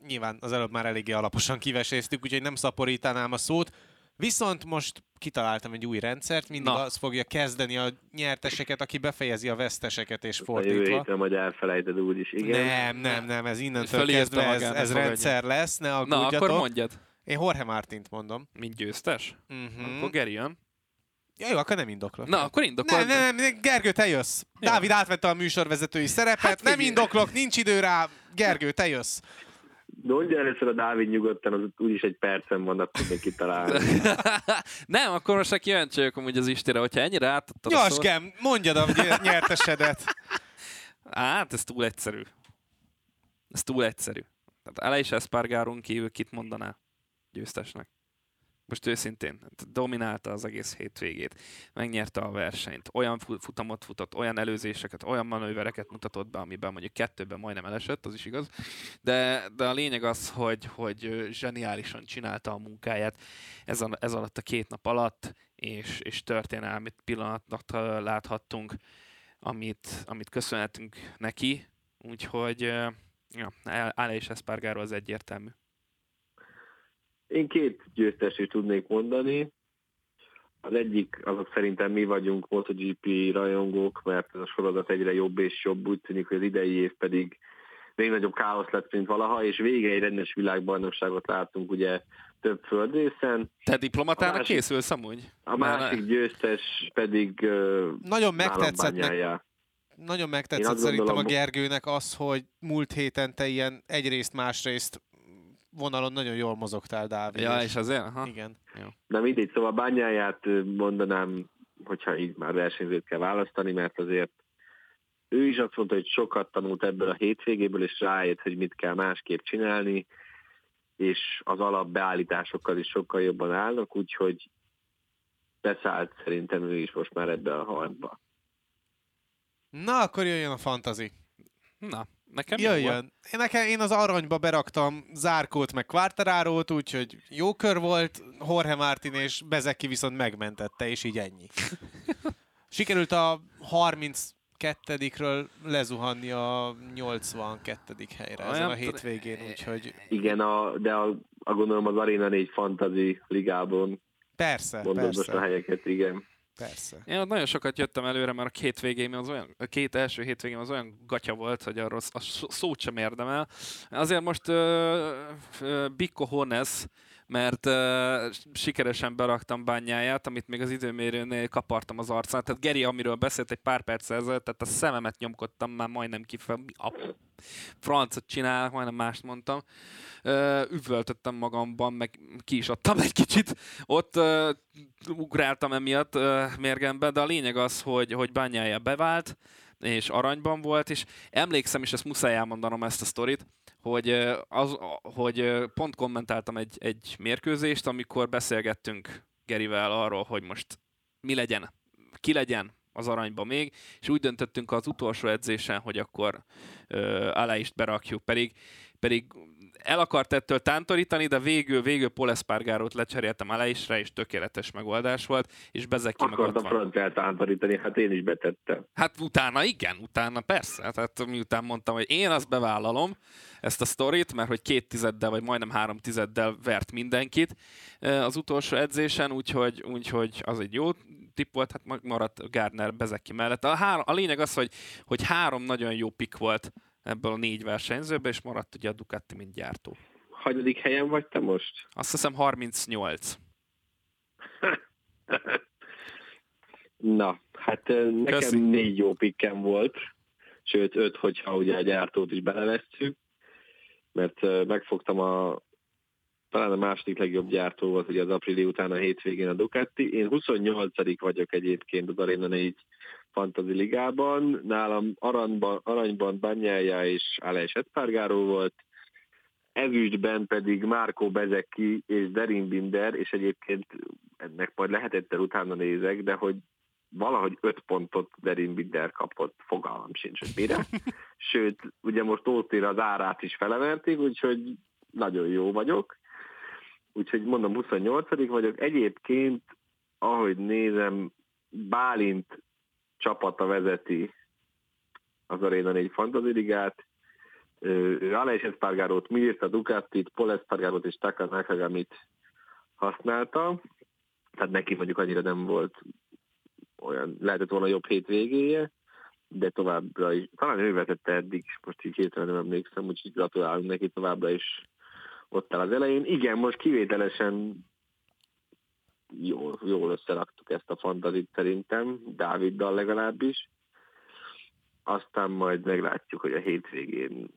B: Nyilván az előbb már eléggé alaposan kiveséztük, úgyhogy nem szaporítanám a szót. Viszont most kitaláltam egy új rendszert, mindig Na. az fogja kezdeni a nyerteseket, aki befejezi a veszteseket és fordítva. Jövő
D: héten majd elfelejted úgyis, igen.
B: Nem, nem, nem, ez innentől kezdve ez, ez rendszer lesz, ne
C: aggódjatok. Na, akkor mondjad.
B: Én Jorge Martint mondom.
C: Mint győztes? Uh-huh. Akkor Geri jön.
B: Ja, jó, akkor nem indoklok.
C: Na, akkor indoklok.
B: Nem, nem, nem, Gergő, te jössz. Jó. Dávid átvette a műsorvezetői szerepet, hát, nem indoklok, nincs idő rá. Gergő, te jössz.
D: Mondja először a Dávid nyugodtan, az úgyis egy percen van, akkor még kitalálni.
C: nem, akkor most kíváncsi vagyok amúgy az Istire, hogyha ennyire átadtad
B: a szót... mondjad a nyertesedet.
C: Hát, ez túl egyszerű. Ez túl egyszerű. Tehát Aleix Espargaron kívül kit mondaná győztesnek? Most őszintén dominálta az egész hétvégét, megnyerte a versenyt, olyan futamot futott, olyan előzéseket, olyan manővereket mutatott be, amiben mondjuk kettőben majdnem elesett, az is igaz, de, de a lényeg az, hogy, hogy zseniálisan csinálta a munkáját ez, a, ez alatt a két nap alatt, és, és történelmi pillanatnak láthattunk, amit, amit köszönhetünk neki, úgyhogy ja, Ále és Espargaro az egyértelmű.
D: Én két győztes is tudnék mondani. Az egyik, azok szerintem mi vagyunk MotoGP rajongók, mert ez a sorozat egyre jobb és jobb, úgy tűnik, hogy az idei év pedig még nagyobb káosz lett, mint valaha, és vége egy rendes világbajnokságot látunk ugye több földrészen.
C: Te diplomatának másik, készülsz amúgy?
D: A másik győztes pedig
B: Nagyon megtetszett, meg, nagyon megtetszett szerintem gondolom, a Gergőnek az, hogy múlt héten te ilyen egyrészt, másrészt vonalon nagyon jól mozogtál, Dávid.
C: Ja, és azért? Aha.
B: Igen.
C: Jó.
D: De mindegy, szóval bányáját mondanám, hogyha így már versenyzőt kell választani, mert azért ő is azt mondta, hogy sokat tanult ebből a hétvégéből, és rájött, hogy mit kell másképp csinálni, és az alapbeállításokkal is sokkal jobban állnak, úgyhogy beszállt szerintem ő is most már ebbe a harcba.
B: Na, akkor jöjjön a fantazi.
C: Na, nekem.
B: Jöjjön. Én, nekem, én az aranyba beraktam Zárkót meg Quartararót, úgyhogy jó kör volt, Jorge Martin és Bezeki viszont megmentette, és így ennyi. Sikerült a 32-ről lezuhanni a 82. helyre ezen
C: Olyan
B: a
C: t-
B: hétvégén, úgyhogy
D: Igen, a, de a, a gondolom az Arena 4 fantasy ligában
B: persze,
D: mondom most a
B: persze,
D: helyeket, igen.
B: Persze.
C: Én ott nagyon sokat jöttem előre, mert a két végém az olyan, a két első hétvégém az olyan gatya volt, hogy arról a szó- szót sem érdemel. Azért most uh, uh, Bikko Hones, mert uh, sikeresen beraktam bányáját, amit még az időmérőnél kapartam az arcán. Tehát Geri, amiről beszélt egy pár perc ezelőtt, tehát a szememet nyomkodtam már majdnem kifel. Mi a francot csinál, majdnem mást mondtam. Uh, üvöltöttem magamban, meg ki is adtam egy kicsit. Ott uh, ugráltam emiatt uh, mérgembe, de a lényeg az, hogy, hogy bányája bevált, és aranyban volt, és emlékszem, és ezt muszáj elmondanom ezt a sztorit, hogy, ö, az, hogy ö, pont kommentáltam egy, egy mérkőzést, amikor beszélgettünk Gerivel arról, hogy most mi legyen, ki legyen az aranyba még, és úgy döntöttünk az utolsó edzésen, hogy akkor uh, Aláist berakjuk, pedig, pedig el akart ettől tántorítani, de végül, végül Paul Espargarót lecseréltem Aláisre, és tökéletes megoldás volt, és Bezeki meg ott van.
D: franciát tántorítani, hát én is betettem.
C: Hát utána igen, utána persze. Tehát miután mondtam, hogy én azt bevállalom, ezt a sztorit, mert hogy két tizeddel, vagy majdnem három tizeddel vert mindenkit az utolsó edzésen, úgyhogy, úgyhogy az egy jó tipp volt, hát maradt Gardner Bezeki mellett. A, három, a lényeg az, hogy, hogy három nagyon jó pick volt ebből a négy versenyzőből, és maradt ugye a Ducati, mint gyártó.
D: Hanyadik helyen vagy te most?
C: Azt hiszem 38.
D: Na, hát nekem
C: Köszi.
D: négy jó pikkem volt, sőt öt, hogyha ugye a gyártót is belevesszük, mert megfogtam a talán a második legjobb gyártó volt ugye az aprili után a hétvégén a Ducati. Én 28 vagyok egyébként az Arena 4 Fantasy Ligában. Nálam aranyban, aranyban Banyája és Aleix Espargaró volt, ezüstben pedig Márkó Bezeki és Derin Binder, és egyébként ennek majd lehetett el utána nézek, de hogy valahogy öt pontot Derin Binder kapott, fogalmam sincs, hogy mire. Sőt, ugye most Ótér az árát is felemelték, úgyhogy nagyon jó vagyok. Úgyhogy mondom, 28 vagyok. Egyébként, ahogy nézem, Bálint csapata vezeti az Arena 4 Fantasy Ligát. Ő Aleix Espargarót, Mirta Ducatit, Paul Espargarót és Taka Nakagamit használta. Tehát neki mondjuk annyira nem volt olyan, lehetett volna jobb hétvégéje, de továbbra is, talán ő vezette eddig, most így hirtelen nem emlékszem, úgyhogy gratulálunk neki továbbra is ott áll az elején. Igen, most kivételesen jól, jól összeraktuk ezt a fantazit szerintem, Dáviddal legalábbis. Aztán majd meglátjuk, hogy a hétvégén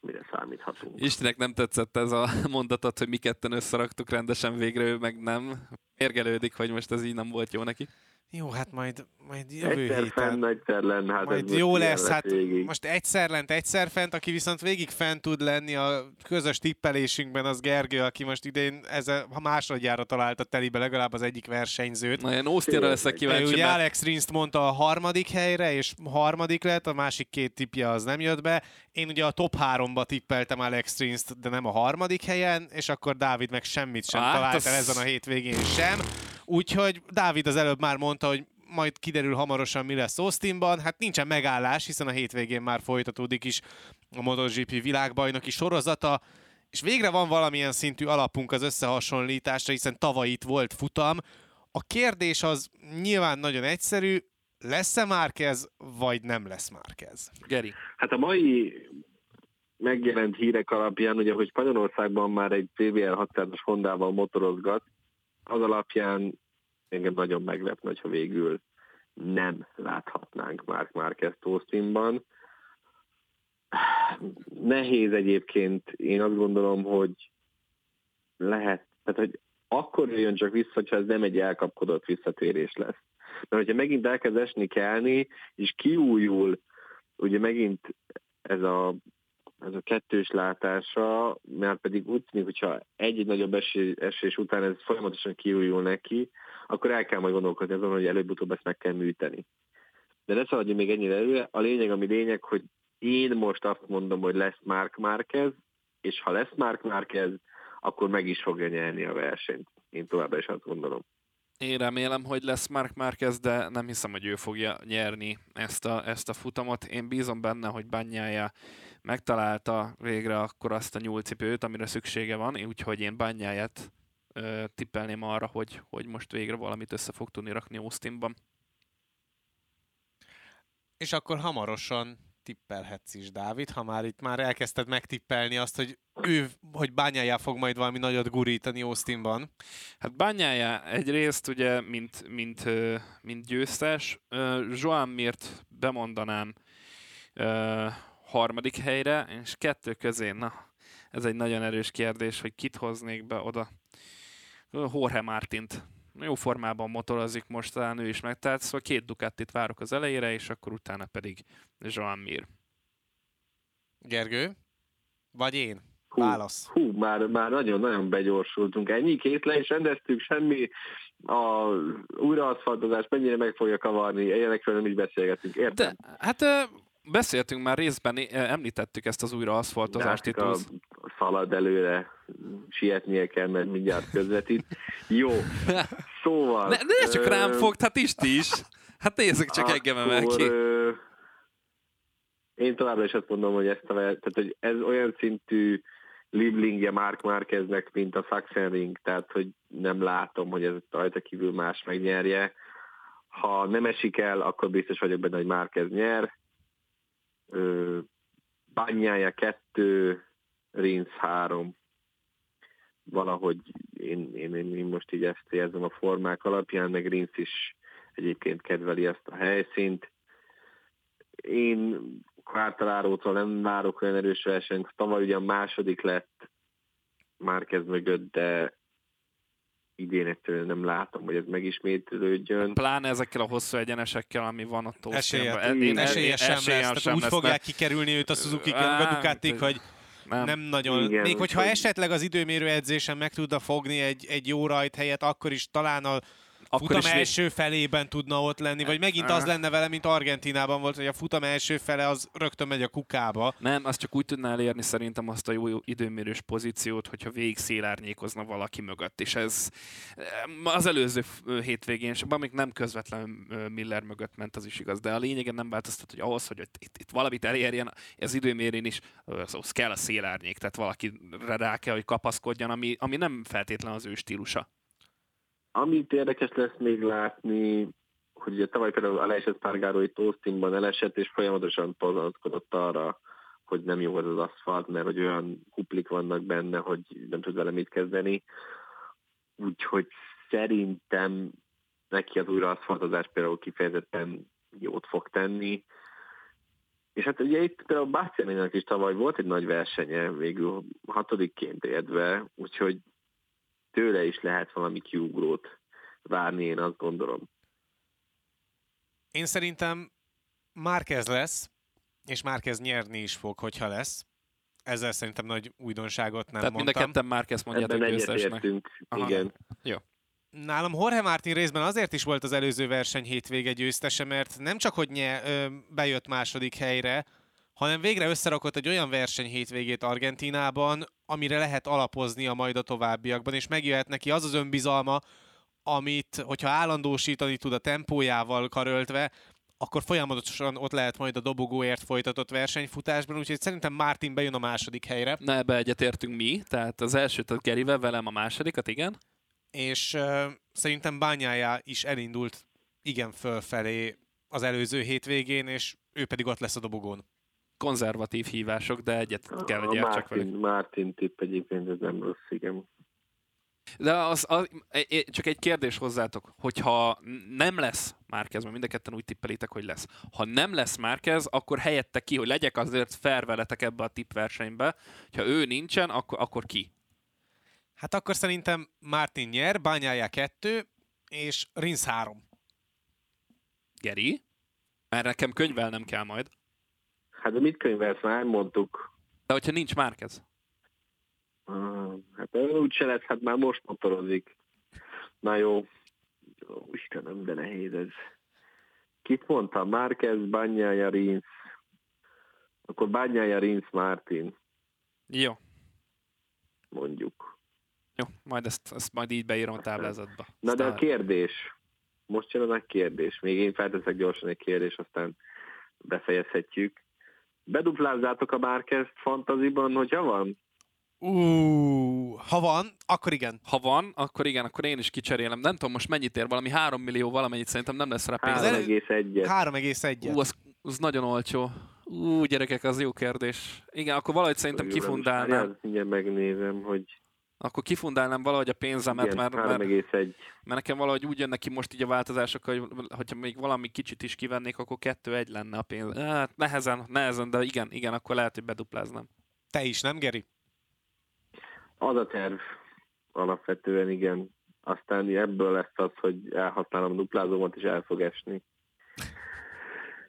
D: mire számíthatunk.
C: Istenek nem tetszett ez a mondatot, hogy mi ketten összeraktuk rendesen végre, ő meg nem. Érgelődik, hogy most ez így nem volt jó neki.
B: Jó, hát majd, majd jövő
D: Egyszer
B: héten.
D: fenn, egyszer lenn, hát
B: Majd jó lesz, hát
D: végig.
B: most egyszer lent, egyszer fent, aki viszont végig fent tud lenni a közös tippelésünkben, az Gergő, aki most idén ezzel, ha másodjára találta telibe legalább az egyik versenyzőt.
C: Na, én Austinra leszek kíváncsi,
B: ugye
C: mert
B: Alex Rinst mondta a harmadik helyre, és harmadik lett, a másik két tippje az nem jött be. Én ugye a top háromba tippeltem Alex Rinst, de nem a harmadik helyen, és akkor Dávid meg semmit sem
C: Hát,
B: talált
C: az-
B: el ezen a hétvégén sem. Úgyhogy Dávid az előbb már mondta, hogy majd kiderül hamarosan, mi lesz Austinban. Hát nincsen megállás, hiszen a hétvégén már folytatódik is a MotoGP világbajnoki sorozata, és végre van valamilyen szintű alapunk az összehasonlításra, hiszen tavaly itt volt futam. A kérdés az nyilván nagyon egyszerű, lesz-e Márkez, vagy nem lesz Márkez?
C: Geri.
D: Hát a mai megjelent hírek alapján, ugye, hogy Spanyolországban már egy CBR 600-as Hondával motorozgat, az alapján engem nagyon meglepne, hogyha végül nem láthatnánk már Márquez Austinban. Nehéz egyébként, én azt gondolom, hogy lehet, tehát hogy akkor jön csak vissza, hogyha ez nem egy elkapkodott visszatérés lesz. Mert hogyha megint elkezd esni kelni, és kiújul, ugye megint ez a, ez a kettős látása, mert pedig úgy tűnik, hogyha egy-egy nagyobb esés, után ez folyamatosan kiújul neki, akkor el kell majd gondolkodni azon, hogy előbb-utóbb ezt meg kell műteni. De ne szaladjunk még ennyire előre. A lényeg, ami lényeg, hogy én most azt mondom, hogy lesz Mark Márquez, és ha lesz Mark Márquez, akkor meg is fogja nyerni a versenyt. Én továbbra is azt gondolom.
C: Én remélem, hogy lesz Mark Marquez, de nem hiszem, hogy ő fogja nyerni ezt a, ezt a futamot. Én bízom benne, hogy Banyája megtalálta végre akkor azt a nyúlcipőt, amire szüksége van, úgyhogy én Banyáját tippelném arra, hogy, hogy most végre valamit össze fog tudni rakni Austinban.
B: És akkor hamarosan tippelhetsz is, Dávid, ha már itt már elkezdted megtippelni azt, hogy ő, hogy bányájá fog majd valami nagyot gurítani Austinban.
C: Hát bányájá egyrészt ugye, mint, mint, mint győztes, Joan Mirt bemondanám harmadik helyre, és kettő közé, na, ez egy nagyon erős kérdés, hogy kit hoznék be oda. Jorge Martint jó formában motorozik most, talán ő is megtelt, szóval két Ducatit várok az elejére, és akkor utána pedig Joan Mir.
B: Gergő? Vagy én?
D: Hú,
B: Válasz.
D: Hú, már, már nagyon-nagyon begyorsultunk. Ennyi két le is rendeztük, semmi a újraaszfaltozás mennyire meg fogja kavarni, ilyenekről nem így beszélgetünk, értem?
C: De, hát beszéltünk már részben, említettük ezt az újraaszfaltozást itt.
D: A szalad előre sietnie kell, mert mindjárt közvetít. Jó, szóval...
C: Ne, ne csak rám fog, hát is is. Hát nézzük csak engem emel ki.
D: Én továbbra is azt mondom, hogy, ezt a, tehát, hogy ez olyan szintű Liblingje Mark Márkeznek, mint a Sachsenring, tehát hogy nem látom, hogy ez rajta kívül más megnyerje. Ha nem esik el, akkor biztos vagyok benne, hogy Márkez nyer. Bányája kettő, Rins három. Valahogy én, én, én, én most így ezt érzem a formák alapján, meg Rins is egyébként kedveli ezt a helyszínt. Én Quartalarótól nem várok olyan erős versenyt. Tavaly ugyan második lett kezd mögött, de idén egyszerűen nem látom, hogy ez megismétlődjön.
C: Pláne ezekkel a hosszú egyenesekkel, ami van ott
B: Esélye, esélye, esélye sem, esélye lesz. sem úgy lesz, fogják mert... kikerülni őt a Suzuki Ducatik, hogy nem, nem nagyon. Igen, Még hogyha esetleg az időmérő edzésen meg tudna fogni egy, egy jó rajt helyet, akkor is talán a akkor futam is első felében tudna ott lenni, vagy megint az lenne vele, mint Argentinában volt, hogy a futam első fele az rögtön megy a kukába.
C: Nem, azt csak úgy tudná elérni szerintem azt a jó időmérős pozíciót, hogyha végig szélárnyékozna valaki mögött, és ez az előző hétvégén, és még nem közvetlen Miller mögött ment, az is igaz, de a lényegen nem változtat, hogy ahhoz, hogy itt, itt valamit elérjen, az időmérén is az, az kell a szélárnyék, tehát valaki rá kell, hogy kapaszkodjon, ami, ami nem feltétlen az ő stílusa.
D: Amit érdekes lesz még látni, hogy ugye tavaly például Aleix Espargaro itt Austinban elesett, és folyamatosan panaszkodott arra, hogy nem jó az az aszfalt, mert hogy olyan kuplik vannak benne, hogy nem tud vele mit kezdeni. Úgyhogy szerintem neki az újraaszfaltozás például kifejezetten jót fog tenni. És hát ugye itt például Bastianinak is tavaly volt egy nagy versenye, végül hatodikként értve, úgyhogy tőle is lehet valami kiugrót várni, én azt gondolom.
B: Én szerintem Márkez lesz, és Márkez nyerni is fog, hogyha lesz. Ezzel szerintem nagy újdonságot nem
C: Tehát
B: mondtam.
C: mind a ketten Márkez mondjátok
D: Ebben győztesnek. igen.
C: Jó.
B: Nálam Jorge Martin részben azért is volt az előző verseny hétvége győztese, mert nem csak, hogy nye, ö, bejött második helyre, hanem végre összerakott egy olyan verseny hétvégét Argentinában, amire lehet alapozni a majd a továbbiakban, és megjöhet neki az az önbizalma, amit, hogyha állandósítani tud a tempójával karöltve, akkor folyamatosan ott lehet majd a dobogóért folytatott versenyfutásban, úgyhogy szerintem Martin bejön a második helyre.
C: Na ebbe egyetértünk mi, tehát az elsőt a Gerivel, velem a másodikat, igen.
B: És uh, szerintem bányája is elindult igen fölfelé az előző hétvégén, és ő pedig ott lesz a dobogón
C: konzervatív hívások, de egyet kell egy csak velük.
D: Martin tipp egyébként, ez nem rossz, igen.
C: De az, az, csak egy kérdés hozzátok, hogyha nem lesz Márkez, mert mind a ketten úgy tippelitek, hogy lesz. Ha nem lesz Márkez, akkor helyette ki, hogy legyek azért fair veletek ebbe a tippversenybe. Ha ő nincsen, akkor, akkor ki?
B: Hát akkor szerintem Martin nyer, Bányája 2, és Rinsz 3.
C: Geri? Mert nekem könyvelnem kell majd.
D: Hát de mit könyvelsz? Már mondtuk.
C: De hogyha nincs Márkez?
D: Ah, hát úgy se lesz, hát már most motorozik. Na jó. Ó, Istenem, de nehéz ez. Kit mondta? Márquez, Bányája, Rinsz. Akkor Bányája, Rinsz, Martin,
C: Jó.
D: mondjuk.
C: Jó, majd ezt, ezt majd így beírom a táblázatba.
D: Na de a kérdés. Most jön a kérdés. Még én felteszek gyorsan egy kérdés, aztán befejezhetjük. Beduplázzátok a Márquez fantaziban, hogyha van?
B: Ú, ha van, akkor igen.
C: Ha van, akkor igen, akkor én is kicserélem. Nem tudom most mennyit ér, valami 3 millió valamennyit szerintem nem lesz rá pénz.
B: Az elő-
D: 3,1-et.
B: 3,1.
C: Ú, az, az nagyon olcsó. Ú, gyerekek, az jó kérdés. Igen, akkor valahogy szerintem kifundálnám.
D: Mindjárt megnézem, hogy
C: Akkor kifundálnám valahogy a pénzemet,
D: igen,
C: mert, mert,
D: 3,1.
C: mert nekem valahogy úgy jön neki most így a változások, hogy hogyha még valami kicsit is kivennék, akkor kettő egy lenne a pénz. Hát nehezen, nehezen, de igen, igen, akkor lehet, hogy bedupláznám.
B: Te is, nem Geri?
D: Az a terv alapvetően, igen. Aztán ebből lesz az, hogy elhasználom a duplázómat, és el fog esni.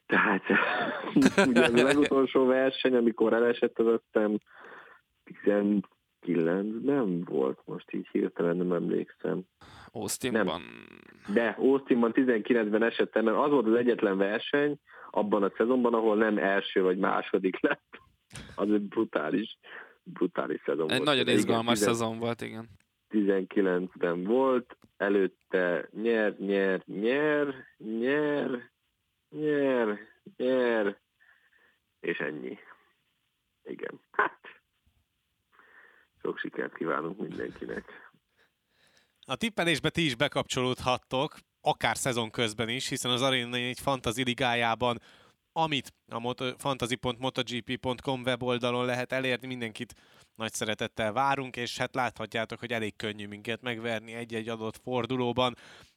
D: Tehát ugye a legutolsó verseny, amikor elesett, az aztán 19-ben volt, most így hirtelen nem emlékszem.
C: Austinban.
D: De Austinban 19-ben esett mert az volt az egyetlen verseny abban a szezonban, ahol nem első vagy második lett. Az egy brutális, brutális szezon
C: Egy
D: volt.
C: nagyon
D: igen,
C: izgalmas
D: 10
C: szezon volt, igen.
D: 19-ben volt, előtte nyer, nyer, nyer, nyer, nyer, nyer, és ennyi. Igen. Hát, sok sikert kívánunk mindenkinek.
B: A tippelésbe ti is bekapcsolódhattok, akár szezon közben is, hiszen az Arena egy fantasy ligájában, amit a moto- fantasy.motogp.com weboldalon lehet elérni, mindenkit nagy szeretettel várunk, és hát láthatjátok, hogy elég könnyű minket megverni egy-egy adott fordulóban.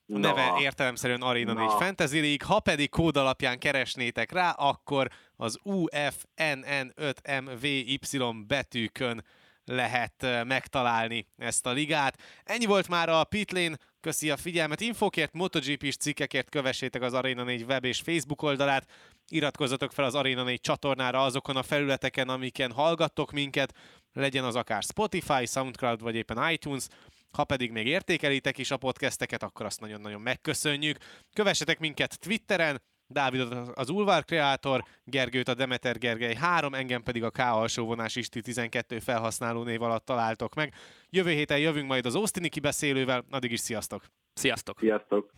B: A neve
D: Na.
B: értelemszerűen Arena
D: Na.
B: 4 Fantasy League, ha pedig kód alapján keresnétek rá, akkor az UFNN5MVY betűkön lehet eh, megtalálni ezt a ligát. Ennyi volt már a Pitlane, köszi a figyelmet. Infokért, MotoGP-s cikkekért kövessétek az Arena 4 web és Facebook oldalát, iratkozzatok fel az Arena 4 csatornára azokon a felületeken, amiken hallgattok minket, legyen az akár Spotify, Soundcloud vagy éppen iTunes, ha pedig még értékelitek is a podcasteket, akkor azt nagyon-nagyon megköszönjük. Kövessetek minket Twitteren, Dávidot az Ulvar Kreator, Gergőt a Demeter Gergely 3, engem pedig a K alsóvonás Isti 12 felhasználó név alatt találtok meg. Jövő héten jövünk majd az Austini kibeszélővel, addig is sziasztok!
C: Sziasztok!
D: Sziasztok!